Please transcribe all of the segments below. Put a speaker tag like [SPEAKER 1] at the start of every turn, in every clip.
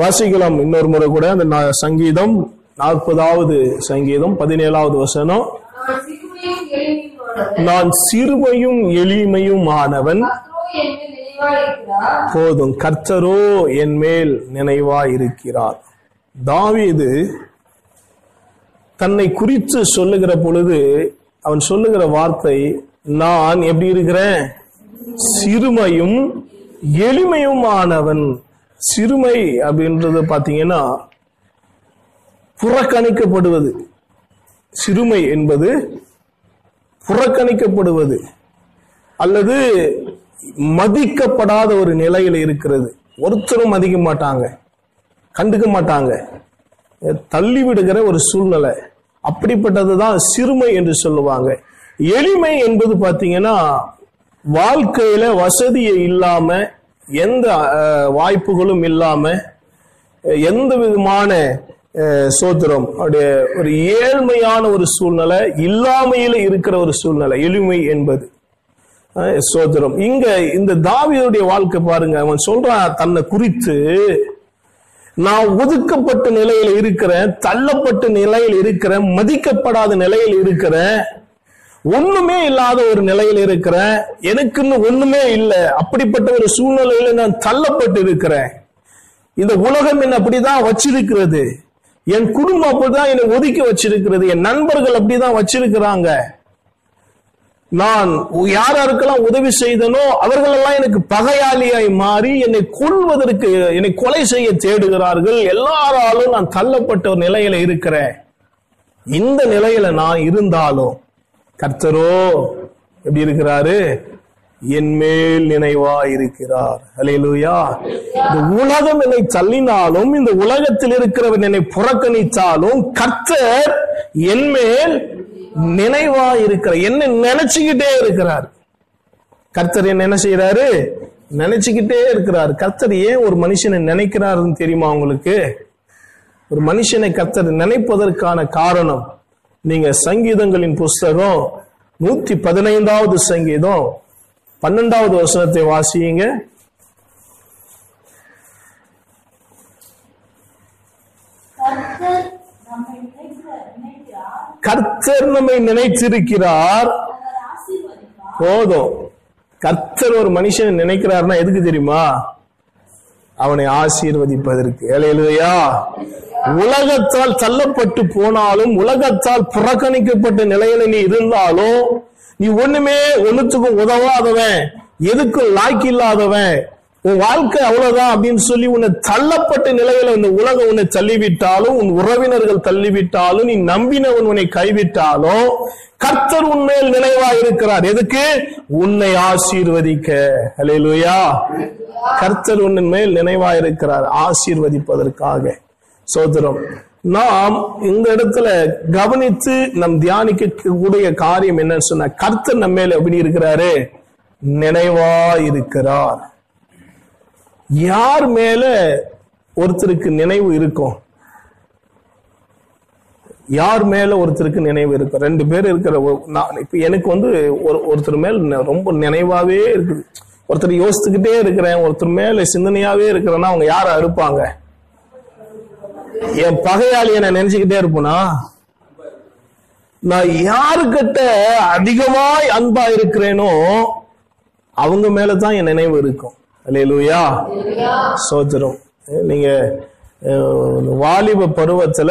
[SPEAKER 1] வாசிக்கலாம். இன்னொரு முறை கூட அந்த சங்கீதம் நாற்பதாவது சங்கீதம் பதினேழாவது வசனம்.
[SPEAKER 2] நான் சிறுமையும் எளிமையும்
[SPEAKER 1] ஆனவன் போதும். கர்த்தரோ என் மேல் நினைவா இருக்கிறார் தாவீது தன்னை குறித்து சொல்லுகிற பொழுது அவன் சொல்லுகிற வார்த்தை நான் எப்படி இருக்கிறேன்? சிறுமையும் எளிமையும் ஆனவன் சிறுமை அப்படின்றது பார்த்தீங்கன்னா புறக்கணிக்கப்படுவது. சிறுமை என்பது புறக்கணிக்கப்படுவது அல்லது மதிக்கப்படாத ஒரு நிலையில் இருக்கிறது. ஒருத்தரும் மதிக்க மாட்டாங்க கண்டுக்க மாட்டாங்க. தள்ளி விடுகிற ஒரு சூழ்நிலை. அப்படிப்பட்டது தான் சிறுமை என்று சொல்லுவாங்க. எளிமை என்பது பார்த்தீங்கன்னா வாழ்க்கையில வசதியை இல்லாம எந்த வாய்ப்புகளும் இல்லாம எந்த விதமான சோத்திரம் அப்படிய ஒரு ஏழ்மையான ஒரு சூழ்நிலை இல்லாமையில இருக்கிற ஒரு சூழ்நிலை எளிமை என்பது. அஹ், சோத்திரம். இங்க இந்த தாவியருடைய வாழ்க்கை பாருங்க அவன் சொல்றான் தன்னை குறித்து நான் ஒதுக்கப்பட்ட நிலையில இருக்கிறேன் தள்ளப்பட்ட நிலையில் இருக்கிறேன் மதிக்கப்படாத நிலையில் இருக்கிறேன் ஒண்ணுமே இல்லாத ஒரு நிலையில் இருக்கிறேன். எனக்குன்னு ஒண்ணுமே இல்லை. அப்படிப்பட்ட ஒரு சூழ்நிலையில நான் தள்ளப்பட்டு இருக்கிறேன். இந்த உலகம் என்ன அப்படிதான் வச்சிருக்கிறது. என் குடும்பம் அப்படிதான் என்னை ஒதுக்கி வச்சிருக்கிறது. என் நண்பர்கள் அப்படிதான் வச்சிருக்கிறாங்க. நான் யார் யாருக்கெல்லாம் உதவி செய்தனோ அவர்களெல்லாம் எனக்கு பகையாளியாய் மாறி என்னை கொள்வதற்கு என்னை கொலை செய்ய தேடுகிறார்கள். எல்லாராலும் நான் தள்ளப்பட்ட ஒரு நிலையில இருக்கிறேன். இந்த நிலையில நான் இருந்தாலும் கர்த்தரோ எப்படி இருக்கிறாரு? என் மேல் நினைவா இருக்கிறார் ஹalleluya. இந்த உலகம் என்னை தள்ளினாலும் இந்த உலகத்தில் இருக்கிறவன் என்னை புறக்கணித்தாலும் கர்த்தர் என் மேல் நினைவா இருக்கிறார் என்ன நினைச்சுக்கிட்டே இருக்கிறார். கர்த்தர் என்ன என்ன செய்யறாரு நினைச்சுக்கிட்டே இருக்கிறார். கர்த்தர் ஏன் ஒரு மனுஷனை நினைக்கிறாருன்னு தெரியுமா உங்களுக்கு? ஒரு மனுஷனை கர்த்தர் நினைப்பதற்கான காரணம் நீங்க சங்கீதங்களின் புஸ்தகம் நூத்தி பதினைந்தாவது சங்கீதம் பன்னெண்டாவது வசனத்தை வாசியுங்க.
[SPEAKER 3] கர்த்தர் நம்மை
[SPEAKER 1] நினைத்திருக்கிறார். போதும். கர்த்தர் ஒரு மனுஷனை நினைக்கிறார்னா எதுக்கு தெரியுமா? அவனை ஆசீர்வதிப்பதற்கு. ஏழையா உலகத்தால் தள்ளப்பட்டு போனாலும் உலகத்தால் புறக்கணிக்கப்பட்ட நிலையில நீ இருந்தாலும் நீ ஒண்ணுமே ஒண்ணுத்துக்கும் உதவாதவன். எதுக்கும் லாய்க்கு இல்லாதவன் உன் வாழ்க்கை அவ்வளவுதான் அப்படின்னு சொல்லி உன்னை தள்ளப்பட்ட நிலையில இந்த உலகம் உன்னை தள்ளிவிட்டாலும் உன் உறவினர்கள் தள்ளிவிட்டாலும் நீ நம்பினவன் உன்னை கைவிட்டாலும் கர்த்தர் உன்மேல் நினைவா இருக்கிறார். எதுக்கு? உன்னை ஆசீர்வதிக்க. அலையிலுயா கர்த்தர் உன்னின் மேல் நினைவா இருக்கிறார். ஆசீர்வதிப்பதற்காக. சோதரம் நாம் இந்த இடத்துல கவனித்து நம் தியானிக்க கூடிய காரியம் என்னன்னு சொன்ன கர்த்தர் நம்ம மேல எப்படி இருக்கிறாரு? நினைவா இருக்கிறார். யார் மேல ஒருத்தருக்கு நினைவு இருக்கும் யார் மேல ஒருத்தருக்கு நினைவு இருக்கும் ரெண்டு பேர் இருக்கிற நான் இப்ப எனக்கு வந்து ஒரு ஒருத்தர் மேல் ரொம்ப நினைவாவே இருக்குது. ஒருத்தர் யோசித்துக்கிட்டே இருக்கிறேன் ஒருத்தர் மேல சிந்தனையாவே இருக்கிறேன்னா அவங்க யாரை அறுப்பாங்க? என் பகையாளியை நான் நினைச்சுக்கிட்டே இருப்பேனா? நான் யாருக்கிட்ட அதிகமாய் அன்பா இருக்கிறேனோ அவங்க மேலதான் என் நினைவு இருக்கும். அல்லேலூயா சோத்திரம். நீங்க வாலிப பருவத்துல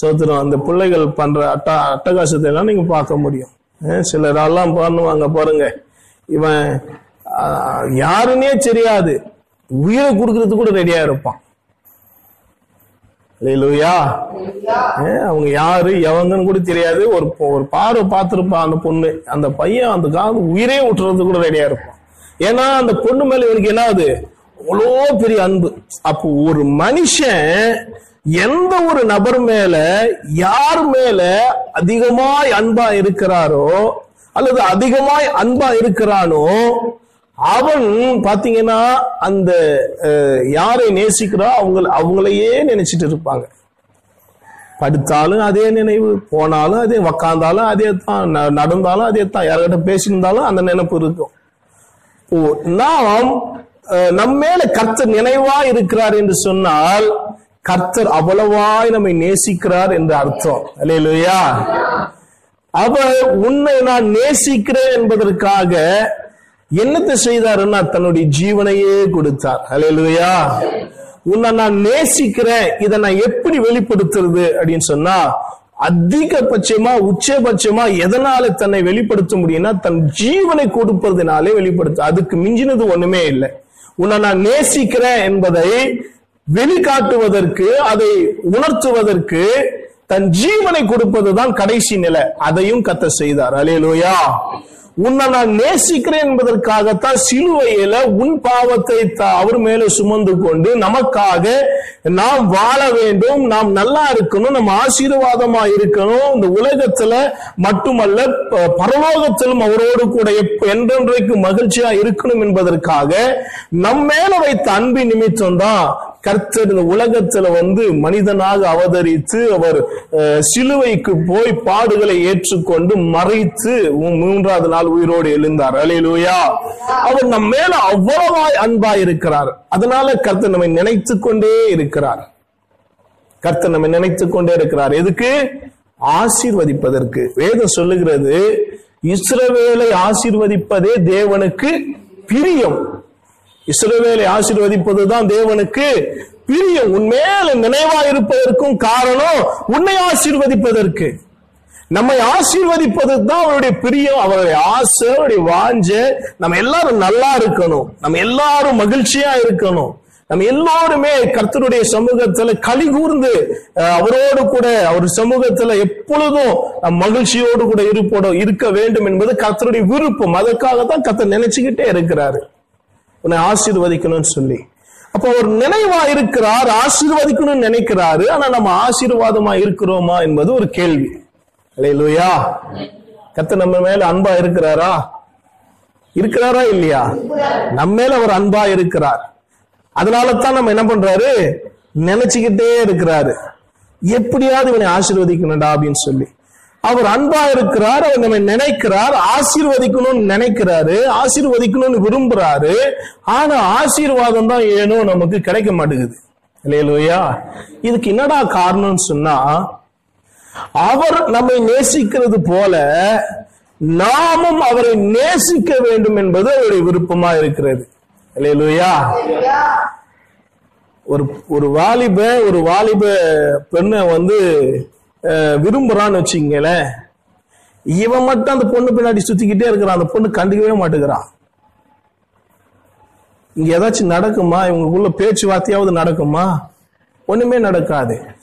[SPEAKER 1] சோத்திரம். அந்த பிள்ளைகள் பண்ற அட்ட அட்டகாசத்தை எல்லாம் நீங்க பார்க்க முடியும். சிலரெல்லாம் பண்ணுவாங்க பாருங்க. இவன் அஹ், யாருன்னே தெரியாது. உயிரை கொடுக்கறதுக்கு கூட ரெடியா இருப்பான். அஹ், அவங்க யாரு எவங்கன்னு கூட தெரியாது. ஒரு ஒரு பார்வை பார்த்திருப்பான் அந்த பொண்ணு. அந்த பையன் அந்த காது உயிரே விட்டுறது கூட ரெடியா இருப்பான். ஏன்னா அந்த பொண்ணு மேல இவனுக்கு என்ன ஆகுது அவ்வளோ பெரிய அன்பு. அப்போ ஒரு மனுஷன் எந்த ஒரு நபர் மேல யார் மேல அதிகமாய் அன்பா இருக்கிறாரோ அல்லது அதிகமாய் அன்பா இருக்கிறானோ அவன் பாத்தீங்கன்னா அந்த யாரை நேசிக்கிறோ அவங்க அவங்களையே நினைச்சிட்டு இருப்பாங்க. படுத்தாலும் அதே நினைவு போனாலும் அதே உக்காந்தாலும் அதே தான் ந- நடந்தாலும் அதே தான். யார்கிட்ட பேசியிருந்தாலும் அந்த நினைப்பு இருக்கும். நாம் அஹ், நம்ம மேல கர்த்தர் நினைவா இருக்கிறார் என்று சொன்னால் கர்த்தர் அவ்வளவாய் நம்மை நேசிக்கிறார் என்று அர்த்தம். இல்லையா அவர் உன்னை நான் நேசிக்கிறேன் என்பதற்காக என்னத்தை செய்தாருன்னா தன்னுடைய ஜீவனையே கொடுத்தார். அலையலுவையா உன்னை நான் நேசிக்கிறேன். இதை நான் எப்படி வெளிப்படுத்துறது அப்படின்னு சொன்னா அதிகபட்சமா உச்சபட்சமா எதனால தன்னை வெளிப்படுத்த முடியும்னா தன் ஜீவனை கொடுப்பதனாலே வெளிப்படுத்த அதுக்கு மிஞ்சினது ஒண்ணுமே இல்லை. உன்னை நான் நேசிக்கிறேன் என்பதை வெளிக்காட்டுவதற்கு அதை உணர்த்துவதற்கு தன் ஜீவனை கொடுப்பதுதான் கடைசி நிலை. அதையும் கத்த செய்தார். அலேலோயா உன்னை நான் நேசிக்கிறேன் என்பதற்காகத்தான் சிலுவையில உன் பாவத்தை அவர் மேல சுமந்து கொண்டு நமக்காக நாம் வாழ வேண்டும். நாம் நல்லா இருக்கணும். நம்ம ஆசீர்வாதமா இருக்கணும். இந்த உலகத்துல மட்டுமல்ல ப- பரலோகத்திலும் அவரோடு கூட என்றென்றைக்கு மகிழ்ச்சியா இருக்கணும் என்பதற்காக நம் மேல வைத்த அன்பின் நிமித்தம் தான் கர்த்தர் இந்த உலகத்துல வந்து மனிதனாக அவதரித்து அவர் சிலுவைக்கு போய் பாடுகளை ஏற்றுக்கொண்டு மறைத்து மூன்றாவது நாள் உயிரோடு எழுந்தார். அலையிலூயா அவர் நம் மேல அவ்வளவாய் அன்பா இருக்கிறார். அதனால கர்த்தர் நம்மை நினைத்து கொண்டே இருக்கிறார். கர்த்தர் நம்மை நினைத்து கொண்டே இருக்கிறார். எதுக்கு? ஆசீர்வதிப்பதற்கு. வேதம் சொல்லுகிறது இஸ்ரவேலை ஆசீர்வதிப்பதே தேவனுக்கு பிரியம். இஸ்ரவேலை ஆசீர்வதிப்பதுதான் தேவனுக்கு பிரியம். உன்மேல நினைவா இருப்பதற்கும் காரணம் உன்னை ஆசீர்வதிப்பதற்கு. நம்மை ஆசீர்வதிப்பது தான் அவருடைய பிரியம். அவருடைய ஆசை அவருடைய வாஞ்ச நம்ம எல்லாரும் நல்லா இருக்கணும். நம்ம எல்லாரும் மகிழ்ச்சியா இருக்கணும். நம்ம எல்லாருமே கர்த்தருடைய சமூகத்துல களி கூர்ந்து அஹ், அவரோடு கூட அவர் சமூகத்துல எப்பொழுதும் நம் மகிழ்ச்சியோடு கூட இருப்போம் இருக்க வேண்டும் என்பது கர்த்தருடைய விருப்பம். அதற்காக தான் கர்த்தர் நினைச்சுக்கிட்டே இருக்கிறாரு. உன்னை ஆசீர்வதிக்கணும்னு சொல்லி. அப்போ ஒரு நினைவா இருக்கிறார் ஆசீர்வதிக்கணும்னு நினைக்கிறாரு ஆனா நம்ம ஆசீர்வாதமா இருக்கிறோமா என்பது ஒரு கேள்வி. இல்லையா கத்த நம்ம மேல அன்பா இருக்கிறாரா? இருக்கிறாரா இல்லையா? நம்ம மேல அவர் அன்பா இருக்கிறார். அதனால தான் நம்ம என்ன பண்றாரு? நினைச்சுக்கிட்டே இருக்கிறாரு. எப்படியாவது இவனை ஆசீர்வதிக்கணும்டா அப்படின்னு சொல்லி. அவர் அன்பா இருக்கிறார் அவர் நம்ம நினைக்கிறார் ஆசீர்வதிக்கணும்னு நினைக்கிறாரு ஆசீர்வதிக்கணும்னு விரும்புறாரு. ஆனா ஆசீர்வாதம் தான் ஏனோ நமக்கு கிடைக்க மாட்டேங்குது. இல்லையா இதுக்கு என்னடா காரணம்னு சொன்னா அவர் நம்மை நேசிக்கிறது போல நாமும் அவரை நேசிக்க வேண்டும் என்பது அவருடைய விருப்பமா இருக்கிறது. இல்லையா ஒரு ஒரு வாலிப ஒரு வாலிப பெண்ணை வந்து விரும்புறான்னு வச்சுங்களேன் இவன் மட்டும் அந்த பொண்ணு பின்னாடி சுத்திக்கிட்டே இருக்கிறான். அந்த பொண்ணு கண்டுக்கவே மாட்டேங்கிறான். இங்க ஏதாச்சும் நடக்குமா? இவங்களுக்குள்ள பேச்சுவார்த்தையாவது நடக்குமா? ஒண்ணுமே நடக்காது.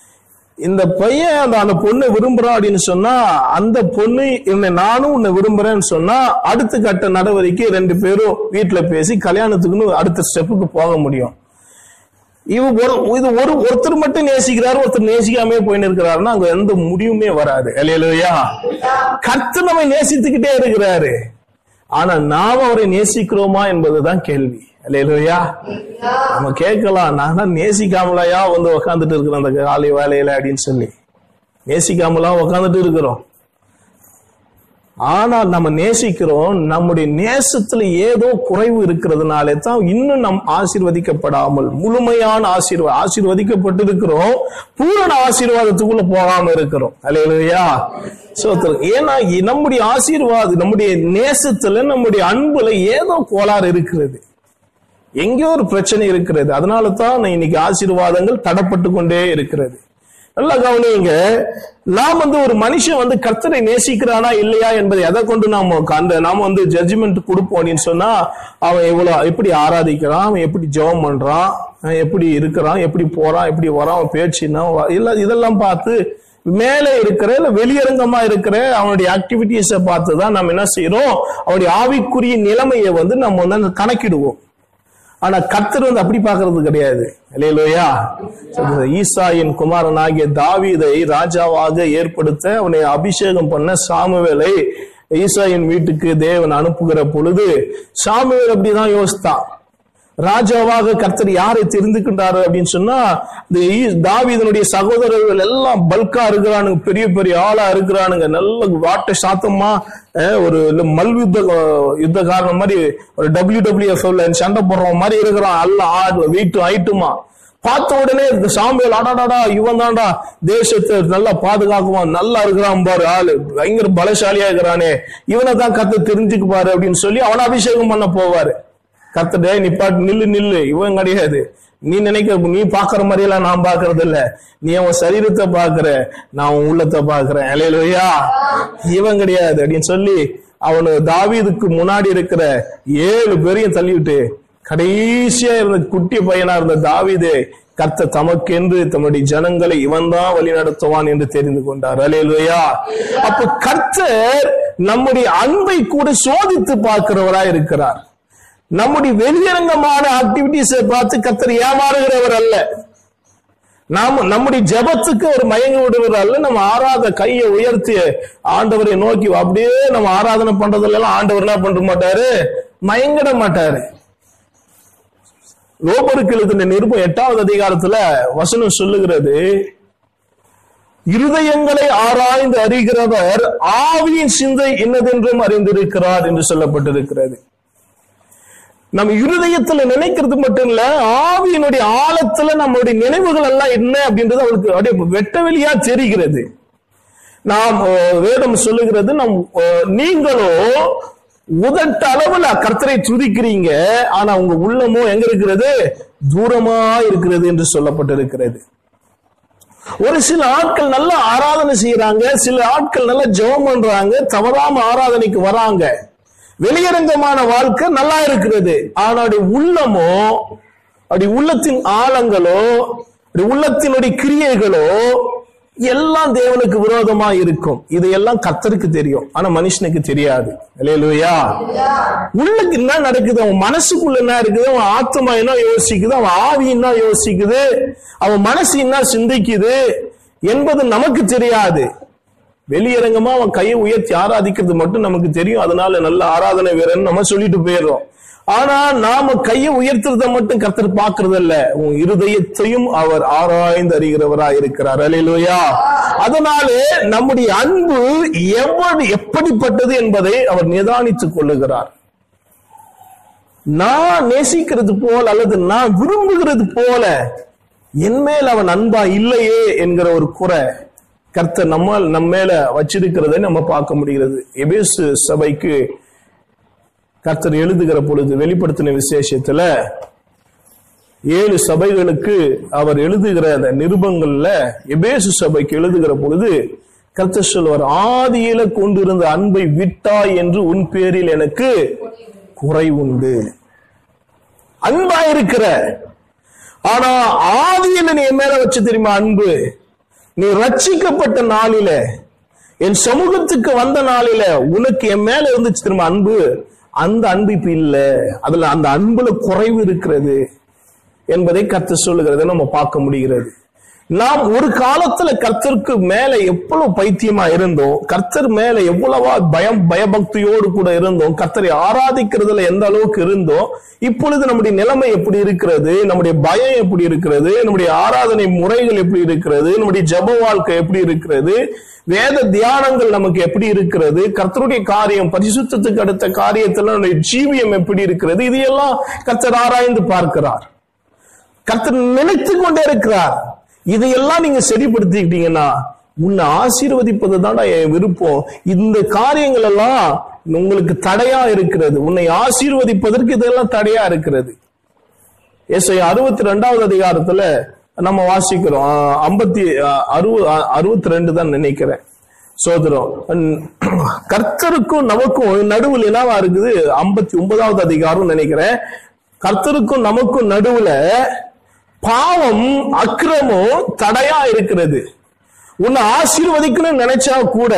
[SPEAKER 1] இந்த பையன் அந்த அந்த பொண்ணை விரும்புறான் அப்படின்னு சொன்னா அந்த பொண்ணு என்னை நானும் உன்னை விரும்புறேன்னு சொன்னா அடுத்த கட்ட நடவடிக்கை ரெண்டு பேரும் வீட்டுல பேசி கல்யாணத்துக்குன்னு அடுத்த ஸ்டெப்புக்கு போக முடியும். இவ ஒரு இது ஒரு ஒருத்தர் மட்டும் நேசிக்கிறாரு ஒருத்தர் நேசிக்காமே போயின்னு இருக்கிறாருன்னா அங்க எந்த முடிவுமே வராது. இல்லையா கத்து நம்மை நேசித்துக்கிட்டே இருக்கிறாரு. ஆனா நாம் அவரை நேசிக்கிறோமா என்பதுதான் கேள்வி. இல்லையா நம்ம கேட்கலாம் நான் தான் நேசிக்காமலையா வந்து உக்காந்துட்டு இருக்கிறோம் அந்த காலை வேலையில அப்படின்னு சொல்லி. நேசிக்காமலா உக்காந்துட்டு இருக்கிறோம். ஆனால் நம்ம நேசிக்கிறோம் நம்முடைய நேசத்துல ஏதோ குறைவு இருக்கிறதுனாலே தான் இன்னும் நம் ஆசீர்வதிக்கப்படாமல் முழுமையான ஆசீர்வா ஆசீர்வதிக்கப்பட்டு இருக்கிறோம் பூரண ஆசீர்வாதத்துக்குள்ள போகாம இருக்கிறோம். அலையிலையா சோ ஏன்னா நம்முடைய ஆசீர்வாதம் நம்முடைய நேசத்துல நம்முடைய அன்புல ஏதோ கோளாறு இருக்கிறது. எங்கேயோ ஒரு பிரச்சனை இருக்கிறது. அதனால தான் இன்னைக்கு ஆசீர்வாதங்கள் தடப்பட்டு கொண்டே இருக்கிறது. நல்லா கவனிங்க. நாம் வந்து ஒரு மனுஷன் வந்து கர்த்தரை நேசிக்கிறானா இல்லையா என்பதை எதை கொண்டு நாம் அந்த நாம் வந்து ஜட்ஜ்மெண்ட் கொடுப்போம் அப்படின்னு சொன்னா அவன் எவ்வளவு எப்படி ஆராதிக்கிறான் அவன் எப்படி ஜெபம் பண்றான் எப்படி இருக்கிறான் எப்படி போறான் எப்படி வரான் அவன் பேச்சுன்னா இல்லை இதெல்லாம் பார்த்து மேலே இருக்கிற இல்ல வெளியரங்கமா இருக்கிற அவனுடைய ஆக்டிவிட்டிஸை பார்த்து தான் நம்ம என்ன செய்யறோம் அவனுடைய ஆவிக்குரிய நிலைமையை வந்து நம்ம வந்து அந்த கணக்கிடுவோம். ஆனா கத்தர் வந்து அப்படி பாக்குறது கிடையாது. இல்லையிலோயா ஈசாயின் குமாரன் ஆகிய தாவீதை ராஜாவாக ஏற்படுத்த அவனை அபிஷேகம் பண்ண சாமுவேலை ஈசாயின் வீட்டுக்கு தேவன் அனுப்புகிற பொழுது சாமுவேல் அப்படிதான் யோசித்தான். ராஜாவாக கர்த்தர் யாரை தெரிந்துக்கின்றாரு அப்படின்னு சொன்னா இந்த ஈ- சகோதரர்கள் எல்லாம் பல்கா இருக்கிறானுங்க பெரிய பெரிய ஆளா இருக்கிறானுங்க நல்ல வாட்ட சாத்தமா ஒரு மல்யுத்த யுத்த காரணம் மாதிரி ஒரு டபிள்யூ டபிள்யூ சண்டை போடுற மாதிரி இருக்கிறான். எல்லாம் ஆடு வீட்டு ஐட்டுமா. பார்த்த உடனே இந்த சாமியல் அடாடாடா இவன் தான்டா தேசத்தை நல்லா பாதுகாக்குவான் நல்லா இருக்கிறான் பாரு ஆளு. பயங்கர பலசாலியா இருக்கிறானே. இவனை தான் கத்து தெரிஞ்சுக்கு பாரு அப்படின்னு சொல்லி அவனை அபிஷேகம் பண்ண போவாரு. கத்துட்டே நிப்பாட்டு நில்லு நில்லு. இவன் கிடையாது நீ நினைக்கிற நீ பாக்குற மாதிரி எல்லாம் நான் பாக்குறது இல்ல நீ அவன் சரீரத்தை பாக்குற நான் உன் உள்ளத்தை பாக்குறேன் இலையிலோயா இவன் கிடையாது அப்படின்னு சொல்லி அவனு தாவீதுக்கு முன்னாடி இருக்கிற ஏழு பேரையும் தள்ளிவிட்டு கடைசியா இருந்த குட்டி பையனா இருந்த தாவீது கர்த்த தமக்கென்று தம்முடைய ஜனங்களை இவன் தான் வழி நடத்துவான் என்று தெரிந்து கொண்டார். அலேலுயா அப்ப கர்த்தர் நம்முடைய அன்பை கூட சோதித்து பார்க்கிறவரா இருக்கிறார். நம்முடைய வெளியரங்கமான ஆக்டிவிட்டிஸை பார்த்து கத்தர் ஏமாறுகிறவர் அல்ல. நாம நம்முடைய ஜெபத்துக்கு ஒரு மயங்கி விடுவர் அல்ல. நம்ம ஆராத கையை உயர்த்தி ஆண்டவரை நோக்கி அப்படியே நம்ம ஆராதனை பண்றதுல எல்லாம் ஆண்டவர் என்ன பண்ற மாட்டாரு. மயங்கிட மாட்டாரு. ரோபருக்கு எழுதின நிருபம் எட்டாவது அதிகாரத்துல வசனம் சொல்லுகிறது இருதயங்களை ஆராய்ந்து அறிகிறவர் ஆவியின் சிந்தை என்னதென்றும் அறிந்திருக்கிறார் என்று சொல்லப்பட்டிருக்கிறது. நம்ம இருதயத்துல நினைக்கிறது மட்டும் இல்ல ஆவியினுடைய ஆழத்துல நம்மளுடைய நினைவுகள் எல்லாம் என்ன அப்படின்றது அவளுக்கு அப்படியே வெட்ட வெளியா தெரிகிறது. நாம் வேதம் சொல்லுகிறது நம் நீங்களோ உதட்ட அளவுல கர்த்தரை துதிக்கிறீங்க ஆனா உங்க உள்ளமோ எங்க இருக்கிறது? தூரமா இருக்கிறது என்று சொல்லப்பட்டிருக்கிறது. ஒரு சில ஆட்கள் நல்லா ஆராதனை செய்யறாங்க சில ஆட்கள் நல்லா ஜெபம் பண்றாங்க தவறாம ஆராதனைக்கு வராங்க. வெளியரங்கமான வாழ்க்கை நல்லா இருக்கிறது. ஆனா உள்ளமோ அப்படி உள்ளத்தின் ஆழங்களோ அப்படி உள்ளத்தினுடைய கிரியைகளோ எல்லாம் தேவனுக்கு விரோதமா இருக்கும். இதையெல்லாம் கத்தருக்கு தெரியும். ஆனா மனுஷனுக்கு தெரியாது. இல்லையா உள்ளுக்கு என்ன நடக்குது? அவன் மனசுக்குள்ள என்ன இருக்குது? அவன் ஆத்மா என்ன யோசிக்குது? அவன் ஆவி என்ன யோசிக்குது? அவன் மனசு என்ன சிந்திக்குது? என்பது நமக்கு தெரியாது. வெளியரங்கமா அவன் கையை உயர்த்தி ஆராதிக்கிறது மட்டும் நமக்கு தெரியும். அதனால நல்ல ஆராதனை வீரன் நம்ம சொல்லிட்டு போயிடுறோம். ஆனா நாம கையை உயர்த்துறத மட்டும் கர்த்தர் பார்க்கறது இல்ல உன் இருதயத்தையும் அவர் ஆராய்ந்து அறிகிறவரா இருக்கிறார். அலையிலோயா அதனால நம்முடைய அன்பு எவ்வளவு எப்படிப்பட்டது என்பதை அவர் நிதானித்துக் கொள்ளுகிறார். நான் நேசிக்கிறது போல அல்லது நான் விரும்புகிறது போல என்மேல் அவன் அன்பா இல்லையே என்கிற ஒரு குறை கர்த்தர் நம்மால் நம்ம மேல வச்சிருக்கிறதை நம்ம பார்க்க முடிகிறது. எபேசு சபைக்கு கர்த்தர் எழுதுகிற பொழுது வெளிப்படுத்தின விசேஷத்துல ஏழு சபைகளுக்கு அவர் எழுதுகிற அந்த நிருபங்கள்ல எபேசு சபைக்கு எழுதுகிற பொழுது கர்த்தர் சொல்வார் ஆதியில கொண்டிருந்த அன்பை விட்டாய் என்று உன் பேரில் எனக்கு குறை உண்டு. அன்பா இருக்கிற ஆனா ஆதியில நீ என் மேல வச்சு தெரியுமா அன்பு? நீ ரட்சிக்கப்பட்ட நாளில என் சமூகத்துக்கு வந்த நாளில உனக்கு என் மேல இருந்துச்சு திரும்ப அன்பு. அந்த அன்பு இப்ப இல்ல. அதுல அந்த அன்புல குறைவு இருக்கிறது என்பதை கத்து சொல்லுகிறத நம்ம பார்க்க முடிகிறது. நாம் ஒரு காலத்துல கர்த்தருக்கு மேல எவ்வளவு பைத்தியமா இருந்தோம் கர்த்தர் மேல எவ்வளவா பயம் பயபக்தியோடு கூட இருந்தோம் கர்த்தரை ஆராதிக்கிறதுல எந்த அளவுக்கு இருந்தோம் இப்பொழுது நம்முடைய நிலைமை எப்படி இருக்கிறது நம்முடைய பயம் எப்படி இருக்கிறது நம்முடைய ஆராதனை முறைகள் எப்படி இருக்கிறது நம்முடைய ஜப வாழ்க்கை எப்படி இருக்கிறது வேத தியானங்கள் நமக்கு எப்படி இருக்கிறது கர்த்தருடைய காரியம் பரிசுத்தத்துக்கு அடுத்த காரியத்துல நம்முடைய ஜீவியம் எப்படி இருக்கிறது இதையெல்லாம் கர்த்தர் ஆராய்ந்து பார்க்கிறார். கர்த்தர் நினைத்து கொண்டே இருக்கிறார். இதையெல்லாம் நீங்க சரிப்படுத்திக்கிட்டீங்கன்னா உன்னை ஆசீர்வதிப்பது தான் என் விருப்பம். இந்த காரியங்கள் எல்லாம் உங்களுக்கு தடையா இருக்கிறது. உன்னை ஆசீர்வதிப்பதற்கு இதெல்லாம் தடையா இருக்கிறது. ஏசை அறுபத்தி ரெண்டாவது அதிகாரத்துல நம்ம வாசிக்கிறோம். ஐம்பத்தி அறுபது அறுபத்தி ரெண்டு தான் நினைக்கிறேன். சோதரம் கர்த்தருக்கும் நமக்கும் நடுவில் என்னவா இருக்குது? ஐம்பத்தி ஒன்பதாவது அதிகாரம் நினைக்கிறேன். கர்த்தருக்கும் நமக்கும் நடுவுல பாவம் அக்கிரமம் தடையா இருக்கிறது. உன்னை ஆசீர்வதிக்கணும்னு நினைச்சா கூட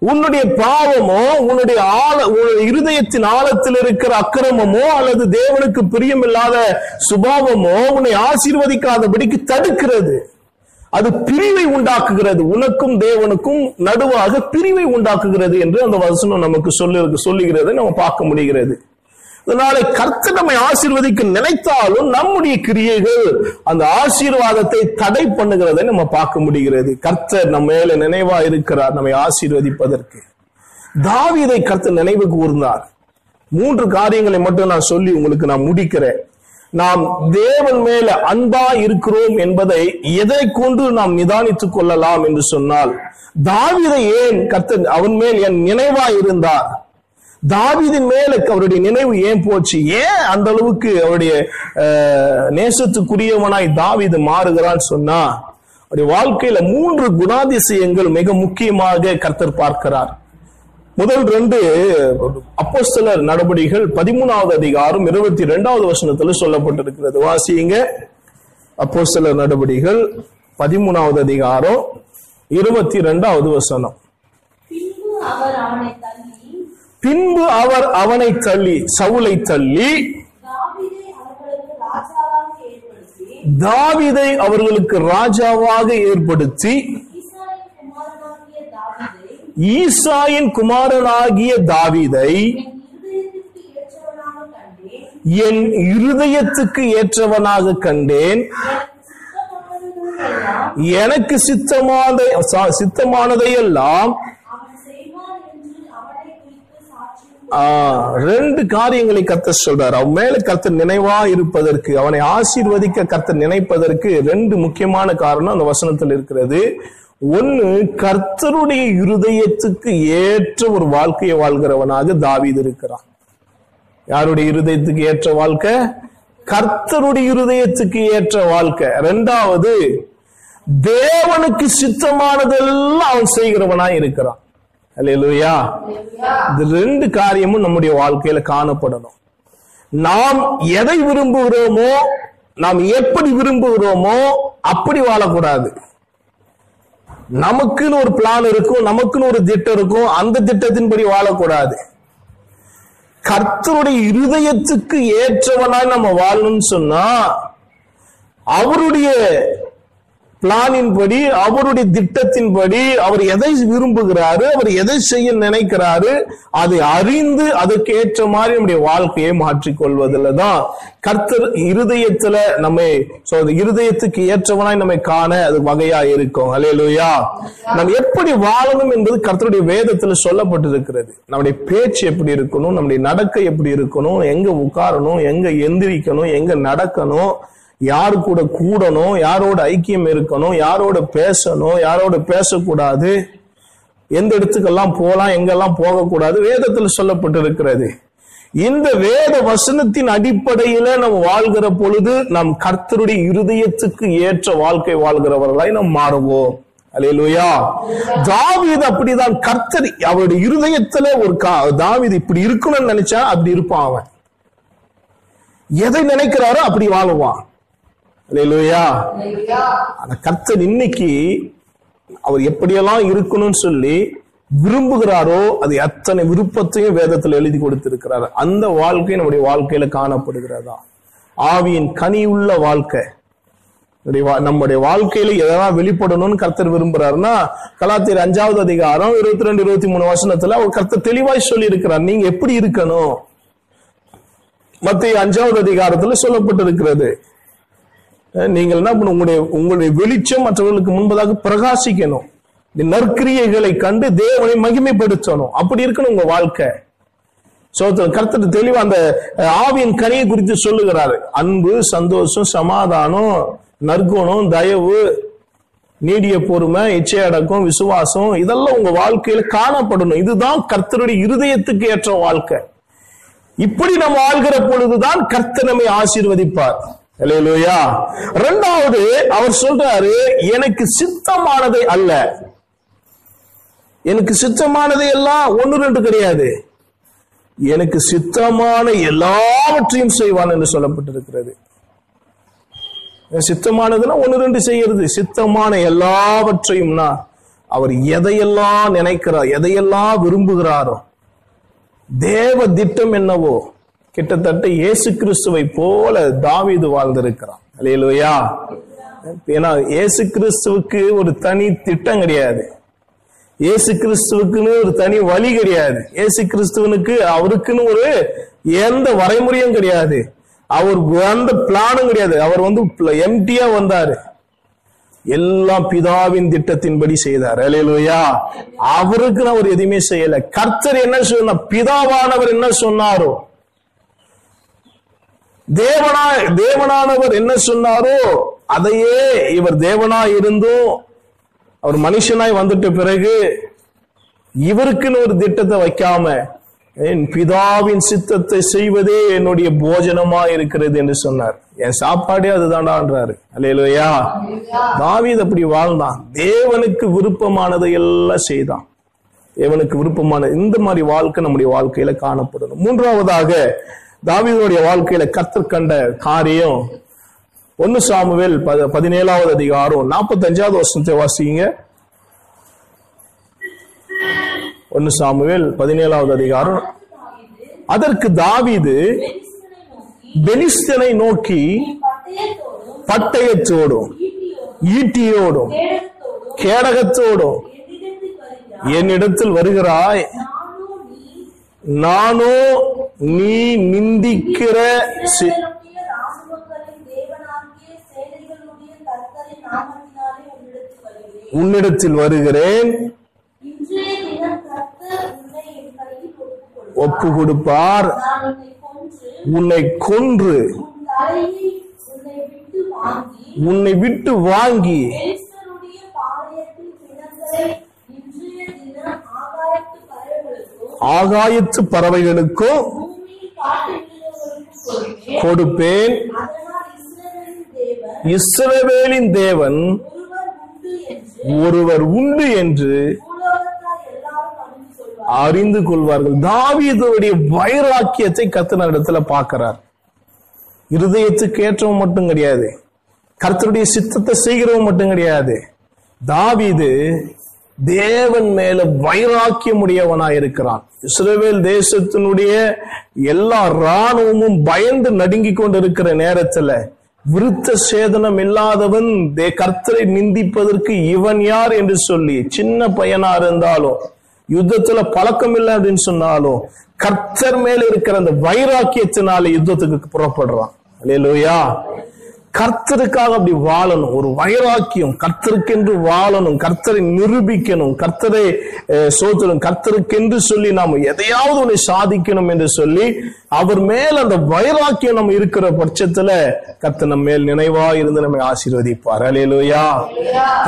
[SPEAKER 1] உன்னுடைய பாவமோ உன்னுடைய ஆழ இருதயத்தின் ஆழத்தில் இருக்கிற அக்கிரமமோ அல்லது தேவனுக்கு பிரியமில்லாத சுபாவமோ உன்னை ஆசீர்வதிக்காதபடிக்கு தடுக்கிறது. அது பிரிவை உண்டாக்குகிறது. உனக்கும் தேவனுக்கும் நடுவாக பிரிவை உண்டாக்குகிறது என்று அந்த வசனம் நமக்கு சொல்லு சொல்லுகிறதை நம்ம பார்க்க முடிகிறது. அதனால கர்த்தர் நம்மை ஆசீர்வதிக்க நினைத்தாலும் நம்முடைய கிரியைகள் அந்த ஆசீர்வாதத்தை தடை பண்ணுகிறதை நம்ம பார்க்க முடிகிறது. கர்த்தர் நம்ம மேல நினைவா இருக்கிறார் நம்மை ஆசீர்வதிப்பதற்கு. தாவிதை கர்த்தர் நினைவு கூர்ந்தார். மூன்று காரியங்களை மட்டும் நான் சொல்லி உங்களுக்கு நான் முடிக்கிறேன். நாம் தேவன் மேல அன்பா இருக்கிறோம் என்பதை எதை கொண்டு நாம் நிதானித்துக் கொள்ளலாம் என்று சொன்னால் தாவிதை ஏன் கர்த்தர் அவன் மேல் என் நினைவா இருந்தார்? தாவிதின் மேல அவருடைய நினைவு ஏன் போச்சு? ஏன் அந்த அளவுக்கு அவருடைய அஹ், நேசத்துக்குரியவனாய் தாவிது மாறுகிறான்னு சொன்னா அவருடைய வாழ்க்கையில மூன்று குணாதிசயங்கள் மிக முக்கியமாக கர்த்தர் பார்க்கிறார். முதல் ரெண்டு அப்போஸ்தலர் நடபடிகள் பதிமூணாவது அதிகாரம் இருபத்தி ரெண்டாவது வசனத்துல சொல்லப்பட்டிருக்கிறது. வாசியுங்க அப்போஸ்தலர் நடபடிகள் பதிமூணாவது அதிகாரம் இருபத்தி ரெண்டாவது வசனம்.
[SPEAKER 3] பின்பு அவர் அவனை தள்ளி
[SPEAKER 1] சவுலை தள்ளி
[SPEAKER 3] தாவீதை அவர்களுக்கு ராஜாவாக ஏற்படுத்தி ஈசாயின் குமாரனாகிய தாவீதை என்
[SPEAKER 1] இருதயத்துக்கு ஏற்றவனாக கண்டேன்.
[SPEAKER 3] எனக்கு
[SPEAKER 1] சித்தமான சித்தமானதையெல்லாம்
[SPEAKER 3] அவன் செய்வான் என்று அவனை குறித்து சாட்சியும்
[SPEAKER 1] ஆ, ரெண்டு காரியங்களை கர்த்தர் சொல்றார். அவன் மேல கர்த்தர் நினைவா இருப்பதற்கு அவனை ஆசீர்வதிக்க கர்த்தர் நினைப்பதற்கு ரெண்டு முக்கியமான காரணம் அந்த வசனத்தில் இருக்கிறது. ஒன்னு கர்த்தருடைய இருதயத்துக்கு ஏற்ற ஒரு வாழ்க்கையை வாழ்கிறவனாக தாவீது இருக்கிறான். யாருடைய இருதயத்துக்கு ஏற்ற வாழ்க்கை? கர்த்தருடைய இருதயத்துக்கு ஏற்ற வாழ்க்கை. ரெண்டாவது தேவனுக்கு சித்தமானதெல்லாம் அவன் செய்கிறவனாய் இருக்கிறான். அல்லேலூயா இது ரெண்டு காரியமும் நம்முடைய வாழ்க்கையில காணப்படணும். நாம் எதை விரும்புகிறோமோ நாம் எப்படி விரும்புகிறோமோ அப்படி வாழக்கூடாது. நமக்குன்னு ஒரு பிளான் இருக்கும் நமக்குன்னு ஒரு திட்டம் இருக்கும் அந்த திட்டத்தின்படி வாழக்கூடாது. கர்த்தருடைய இருதயத்துக்கு ஏற்றவனாய் நம்ம வாழணும்னு சொன்னா அவருடைய பிளானின் படி அவருடைய திட்டத்தின் படி அவர் எதை விரும்புகிறாரு அவர் எதை செய்ய நினைக்கிறாரு அதை அறிந்து அதற்கு ஏற்ற மாதிரி நம்முடைய வாழ்க்கையை மாற்றிக்கொள்வதில் தான் கர்த்தர் இருதயத்துல நம்மை இருதயத்துக்கு ஏற்றவனாய் நம்மை காண அது வகையா இருக்கும். அலையலுயா நம்ம எப்படி வாழணும் என்பது கர்த்தருடைய வேதத்துல சொல்லப்பட்டிருக்கிறது. நம்முடைய பேச்சு எப்படி இருக்கணும் நம்முடைய நடக்க எப்படி இருக்கணும் எங்க உட்காரணும் எங்க எந்திரிக்கணும் எங்க நடக்கணும் யார் கூட கூடணும் யாரோட ஐக்கியம் இருக்கணும் யாரோட பேசணும் யாரோட பேசக்கூடாது எந்த இடத்துக்கெல்லாம் போகலாம் எங்கெல்லாம் போகக்கூடாது வேதத்தில் சொல்லப்பட்டிருக்கிறது. இந்த வேத வசனத்தின் அடிப்படையில நம்ம வாழ்கிற பொழுது நம் கர்த்தருடைய இருதயத்துக்கு ஏற்ற வாழ்க்கை வாழ்கிறவர்களாய் நாம் மாறுவோம். அலையலுயா தாவிது அப்படிதான் கர்த்தர் அவருடைய இருதயத்துல ஒரு கா- இப்படி இருக்கணும்னு நினைச்சா அப்படி இருப்பான் அவன். எதை நினைக்கிறாரோ அப்படி வாழுவான். ஆனா கர்த்தர் இன்னைக்கு அவர் எப்படியெல்லாம் இருக்கணும்னு சொல்லி விரும்புகிறாரோ அது அத்தனை விருப்பத்தையும் வேதத்துல எழுதி கொடுத்திருக்கிறார். அந்த வாழ்க்கை நம்முடைய வாழ்க்கையில காணப்படுகிறதா? ஆவியின் கனி உள்ள வாழ்க்கை. நம்முடைய வாழ்க்கையில எதெல்லாம் வெளிப்படணும்னு கர்த்தர் விரும்புறாருன்னா கலாத்தியர் அஞ்சாவது அதிகாரம் இருபத்தி ரெண்டு இருபத்தி மூணு வருஷத்துல அவர் கர்த்தர் தெளிவாய் சொல்லி இருக்கிறார் நீங்க எப்படி இருக்கணும்? மத்திய அஞ்சாவது அதிகாரத்துல சொல்லப்பட்டிருக்கிறது. நீங்கள் என்ன பண்ணணும்? உங்களுடைய உங்களுடைய வெளிச்சம் மற்றவர்களுக்கு முன்பதாக பிரகாசிக்கணும். இந்த நற்கிரியைகளை கண்டு தேவனை மகிமைப்படுத்தணும். அப்படி இருக்கணும் உங்க வாழ்க்கை. சோத்திரம் கர்த்தர் தெளிவா அந்த ஆவியின் கனியை குறித்து சொல்லுகிறாரு. அன்பு சந்தோஷம் சமாதானம் நற்குணம் தயவு நீடிய பொறுமை இச்சையடக்கம் விசுவாசம் இதெல்லாம் உங்க வாழ்க்கையில காணப்படணும். இதுதான் கர்த்தருடைய இருதயத்துக்கு ஏற்ற வாழ்க்கை. இப்படி நம்ம வாழ்கிற பொழுதுதான் கர்த்தனமை ஆசீர்வதிப்பார். அல்லேலூயா ரெண்டாவது அவர் சொல்றாரு எனக்கு சித்தமானதை அல்ல. எனக்கு சித்தமானது எல்லாம் ஒன்னு ரெண்டு கிடையாது. எனக்கு சித்தமான எல்லாவற்றையும் செய்வான் என்று சொல்லப்பட்டிருக்கிறது. சித்தமானதுன்னா ஒன்னு ரெண்டு செய்யறது. சித்தமான எல்லாவற்றையும்னா அவர் எதையெல்லாம் நினைக்கிறார் எதையெல்லாம் விரும்புகிறாரோ தேவ திட்டம் என்னவோ கிட்டத்தட்ட இயேசு கிறிஸ்துவை போல தாவிது வாழ்ந்திருக்கிறான். அல்லேலூயா ஏன்னா இயேசு கிறிஸ்துவுக்கு ஒரு தனி திட்டம் கிடையாது. இயேசு கிறிஸ்துவுக்குன்னு ஒரு தனி வழி கிடையாது. இயேசு கிறிஸ்துவனுக்கு அவருக்குன்னு ஒரு எந்த வரைமுறையும் கிடையாது. அவர் எந்த பிளானும் கிடையாது. அவர் வந்து எம்டியா வந்தாரு. எல்லாம் பிதாவின் திட்டத்தின்படி செய்தார். அலையலுயா அவருக்கு அவர் எதுவுமே செய்யல. கர்த்தர் என்ன சொன்ன பிதாவானவர் என்ன சொன்னாரோ தேவனா தேவனானவர் என்ன சொன்னாரோ அதையே இவர் தேவனா இருந்தும் அவர் மனுஷனாய் வந்துட்ட பிறகு இவருக்குன்னு ஒரு திட்டத்தை வைக்காம என் பிதாவின் சித்தத்தை செய்வதே என்னுடைய போஜனமா இருக்கிறது என்று சொன்னார். என் சாப்பாடே அதுதான்டான்றாரு அல்லையா தாவீது அப்படி வாழ்ந்தான். தேவனுக்கு விருப்பமானதை எல்லாம் செய்தான். தேவனுக்கு விருப்பமான இந்த மாதிரி வாழ்க்கை நம்முடைய வாழ்க்கையில காணப்படணும். மூன்றாவதாக தாவீதுடைய வாழ்க்கையில கத்தர் கண்ட காரியம். ஒன்னு சாமுவேல் பத- பதினேழாவது அதிகாரம் நாற்பத்தஞ்சாவது வருஷத்தை வாசிங்க. ஒன்னு சாமுவேல் பதினேழாவது அதிகாரம். அதற்கு தாவிது பெலிஸ்தனை நோக்கி
[SPEAKER 3] பட்டயத்தோடும் ஈட்டியோடும் கேடகத்தோடும் என்னிடத்தில் வருகிறாய். நானோ நீ
[SPEAKER 1] நிந்திக்கிற
[SPEAKER 3] உன்னிடத்தில் வருகிறேன்
[SPEAKER 1] ஒப்பு
[SPEAKER 3] கொடுப்பார். உன்னை கொன்று
[SPEAKER 1] உன்னை
[SPEAKER 3] விட்டு வாங்கி
[SPEAKER 1] உன்னை விட்டு வாங்கி
[SPEAKER 3] பெலிஸ்தருடைய பாளையத்தின் பிணங்களை இன்றைய தினம் ஆகாயத்து பறவைகளுக்கும்
[SPEAKER 1] ஆகாயத்து பறவைகளுக்கும்
[SPEAKER 3] பூமியில் காட்டு மிருகங்களுக்கும் கொடுப்பேன். இஸ்ரவேலின் தேவன் ஒருவர் உண்டு என்று அறிந்து
[SPEAKER 1] கொள்வார்கள். தாவீதுடைய வைராக்கியத்தை கத்தன இடத்துல பார்க்கிறார். இருதயத்துக்கு ஏற்றவும் மட்டும் கிடையாது. கர்த்தருடைய சித்தத்தை செய்கிறவன் மட்டும் கிடையாது. தாவீது தேவன் மேல வைராக்கியம் உடையவனா இருக்கிறான் இஸ்ரேவேல் தேசத்தினுடைய எல்லா ராணுவமும் பயந்து நடுங்கிக் கொண்டிருக்கிற நேரத்துல விருத்த சேதனம் இல்லாதவன் தே கர்த்தரை நிந்திப்பதற்கு இவன் யார் என்று சொல்லி சின்ன பையனா இருந்தாலும் யுத்தத்துல பழக்கம் இல்லை அப்படின்னு சொன்னாலும் கர்த்தர் மேல இருக்கிற அந்த வைராக்கியத்தினால யுத்தத்துக்கு புறப்படுறான். அல்லையா கர்த்தருக்காக அப்படி வாழணும். ஒரு வைராக்கியம். கர்த்தருக்கென்று வாழணும். கர்த்தரை நிரூபிக்கணும். கர்த்தரை சோத்தணும் கர்த்தருக்கென்று சொல்லி நாம் எதையாவது ஒன்று சாதிக்கணும் என்று சொல்லி அவர் மேல் அந்த வைராக்கியம் நம்ம இருக்கிற பட்சத்துல கர்த்தர் நம்ம மேல் நினைவா இருந்து நம்மை ஆசீர்வதிப்பார். அலையலோயா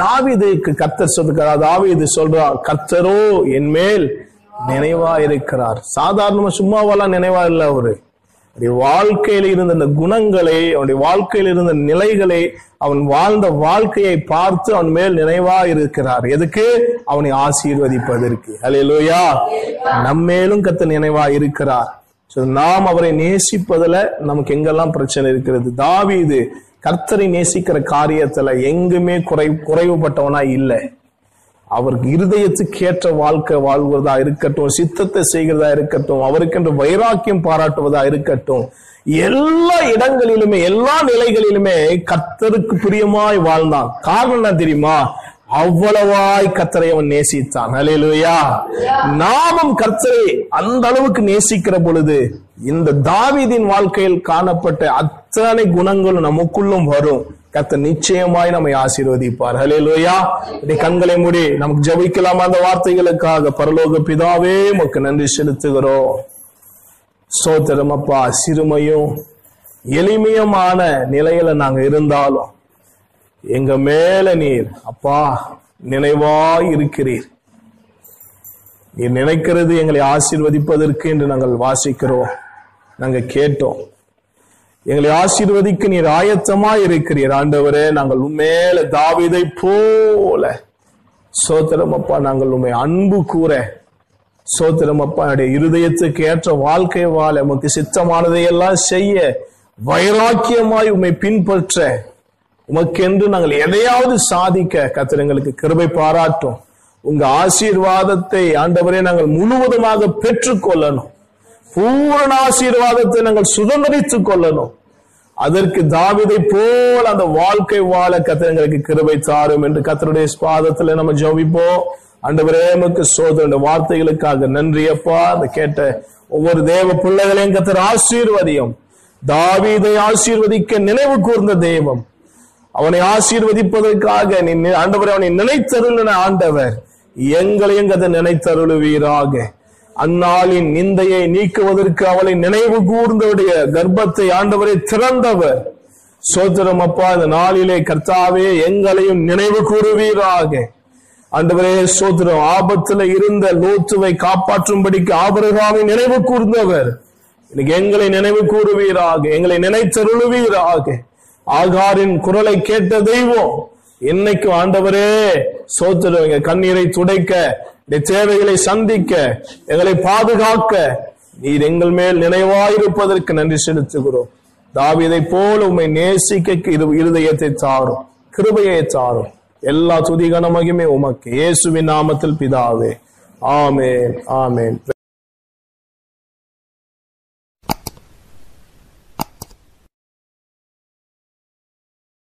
[SPEAKER 1] தாவிதுக்கு கர்த்தர் சொல்லுகிறார். இது சொல்றா கர்த்தரோ என் மேல் நினைவா இருக்கிறார் சாதாரணமா சும்மாவெல்லாம் நினைவா இல்லை அவரு. வாழ்க்கையில இருந்த அந்த குணங்களை அவனுடைய வாழ்க்கையில இருந்த நிலைகளை அவன் வாழ்ந்த வாழ்க்கையை பார்த்து அவன் மேல் நினைவா இருக்கிறார். எதுக்கு? அவனை ஆசீர்வதிப்பதற்கு. அல்லேலூயா நம்மேலும் கத்த நினைவா இருக்கிறார். நாம் அவரை நேசிப்பதுல நமக்கு எங்கெல்லாம் பிரச்சனை இருக்கிறது? தாவி இது கர்த்தரை நேசிக்கிற காரியத்துல எங்குமே குறை குறைவுபட்டவனா இல்லை. அவருக்கு இருதயத்துக்கு ஏற்ற வாழ்க்கை வாழ்வதா இருக்கட்டும் சித்தத்தை செய்கிறதா இருக்கட்டும் அவருக்கென்று வைராக்கியம் பாராட்டுவதா இருக்கட்டும் எல்லா இடங்களிலுமே எல்லா நிலைகளிலுமே கத்தருக்கு பிரியமாய் வாழ்ந்தான். காரணம் என்ன தெரியுமா? அவ்வளவாய் கத்தரை அவன் நேசித்தான். அலையிலுயா நாமும் கர்த்தரை அந்த அளவுக்கு நேசிக்கிற பொழுது இந்த தாவிதின் வாழ்க்கையில் காணப்பட்ட அத்தனை குணங்களும் நமக்குள்ளும் வரும். கத்த நிச்சயமாய் நம்மை ஆசீர்வதிப்பார். ஹalleluya நீ கண்களை மூடி நமக்கு ஜெபிக்கலாம் அந்த வார்த்தைகளுக்காக? பரலோக பிதாவே உமக்கு நன்றி செலுத்துகிறோம். சோத்திரம் அப்பா சிறுமையும் எளிமையுமான நிலையில நாங்க இருந்தாலும் எங்க மேல நீர் அப்பா நினைவாய் இருக்கிறீர். நீர் நினைக்கிறது எங்களை ஆசீர்வதிப்பதற்கு என்று நாங்கள் வாசிக்கிறோம். நாங்க கேட்டோம். எங்களை ஆசீர்வதிக்க நீர் ஆயத்தமா இருக்கிறீர். ஆண்டவரே நாங்கள் உண்மையில தாவிதை போல சோத்திரம் அப்பா நாங்கள் உண்மை அன்பு கூற சோத்திரம் அப்பா என்னுடைய இருதயத்துக்கு ஏற்ற வாழ்க்கை வாழ உமக்கு சித்தமானதை எல்லாம் செய்ய வைராக்கியமாய் உம்மை பின்பற்ற உமக்கென்று நாங்கள் எதையாவது சாதிக்க கத்திரங்களுக்கு எங்களுக்கு கிருபை பாராட்டும். உங்க ஆசீர்வாதத்தை ஆண்டவரே நாங்கள் முழுவதுமாக பெற்றுக்கொள்ளணும். பூரண ஆசீர்வாதத்தை நாங்கள் சுதந்திரித்துக் கொள்ளணும். அதற்கு தாவிதை போல் அந்த வாழ்க்கை வாழ கர்த்தர் எங்களுக்கு கிருபை தாரும் என்று கத்தருடைய பாதத்துல நம்ம ஜோபிப்போம். ஆண்டவரே உமக்கு சோதரண்ட வார்த்தைகளுக்காக நன்றி அப்பா. அந்த கேட்ட ஒவ்வொரு தேவ பிள்ளைகளையும் கத்தர் ஆசீர்வதியும். தாவிதை ஆசீர்வதிக்க நினைவு கூர்ந்த தெய்வம் அவனை ஆசீர்வதிப்பதற்காக நீ ஆண்டவரை அவனை நினைத்தருளின ஆண்டவர். எங்களையும் கதை நினைத்தருளுவீராக. அந்நாளின் நிந்தையை நீக்குவதற்கு அவளை நினைவு கூர்ந்தவுடைய கர்ப்பத்தை ஆண்டவரை திறந்தவர். சோத்திரம் அப்பா இந்த நாளிலே கர்த்தாவே எங்களையும் நினைவு கூறுவீராக. ஆண்டவரே சோத்திரம் ஆபத்துல இருந்த லோத்துவை காப்பாற்றும்படிக்கு ஆபரகாவை நினைவு கூர்ந்தவர். இன்னைக்கு எங்களை நினைவு கூறுவீராக எங்களை நினைத்தருளுவீராக. ஆகாரின் குரலை கேட்ட தெய்வம் இன்னைக்கு ஆண்டவரே சோத்திரம் கண்ணீரை துடைக்க நீ தேவைகளை சந்திக்க எங்களை பாதுகாக்க நீர் எங்கள் மேல் நினைவாயிருப்பதற்கு நன்றி செலுத்துகிறோம். தாவிதை போல உண்மை நேசிக்க இரு- இருதயத்தை தாரும் கிருபையை தாரும். எல்லா துதிகன மகிமே உமக்கு. இயேசுவின் நாமத்தில் பிதாவே. ஆமேன் ஆமேன்.